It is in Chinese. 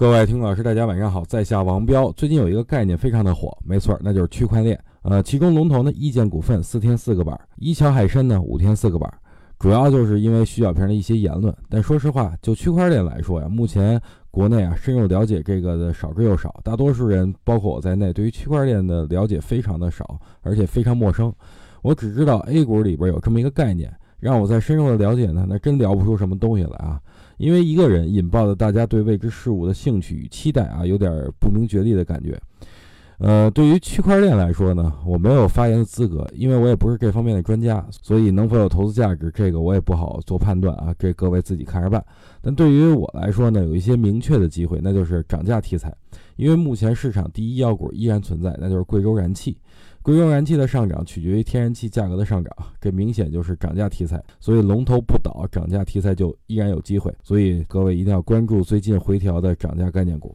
各位听老师，大家晚上好，在下王彪。最近有一个概念非常的火，没错，那就是区块链。呃，其中龙头呢，易建股份四天四个板，一桥海参呢五天四个板，主要就是因为徐小平的一些言论。但说实话，就区块链来说呀，目前国内啊深入了解这个的少之又少，大多数人，包括我在内，对于区块链的了解非常的少，而且非常陌生。我只知道 A 股里边有这么一个概念。让我再深入的了解呢，那真聊不出什么东西来啊！因为一个人引爆了大家对未知事物的兴趣与期待啊，有点不明觉厉的感觉。呃，对于区块链来说呢，我没有发言的资格，因为我也不是这方面的专家，所以能否有投资价值，这个我也不好做判断啊，这各位自己看着办。但对于我来说呢，有一些明确的机会，那就是涨价题材，因为目前市场第一妖股依然存在，那就是贵州燃气。贵州燃气的上涨取决于天然气价格的上涨，这明显就是涨价题材，所以龙头不倒，涨价题材就依然有机会。所以各位一定要关注最近回调的涨价概念股。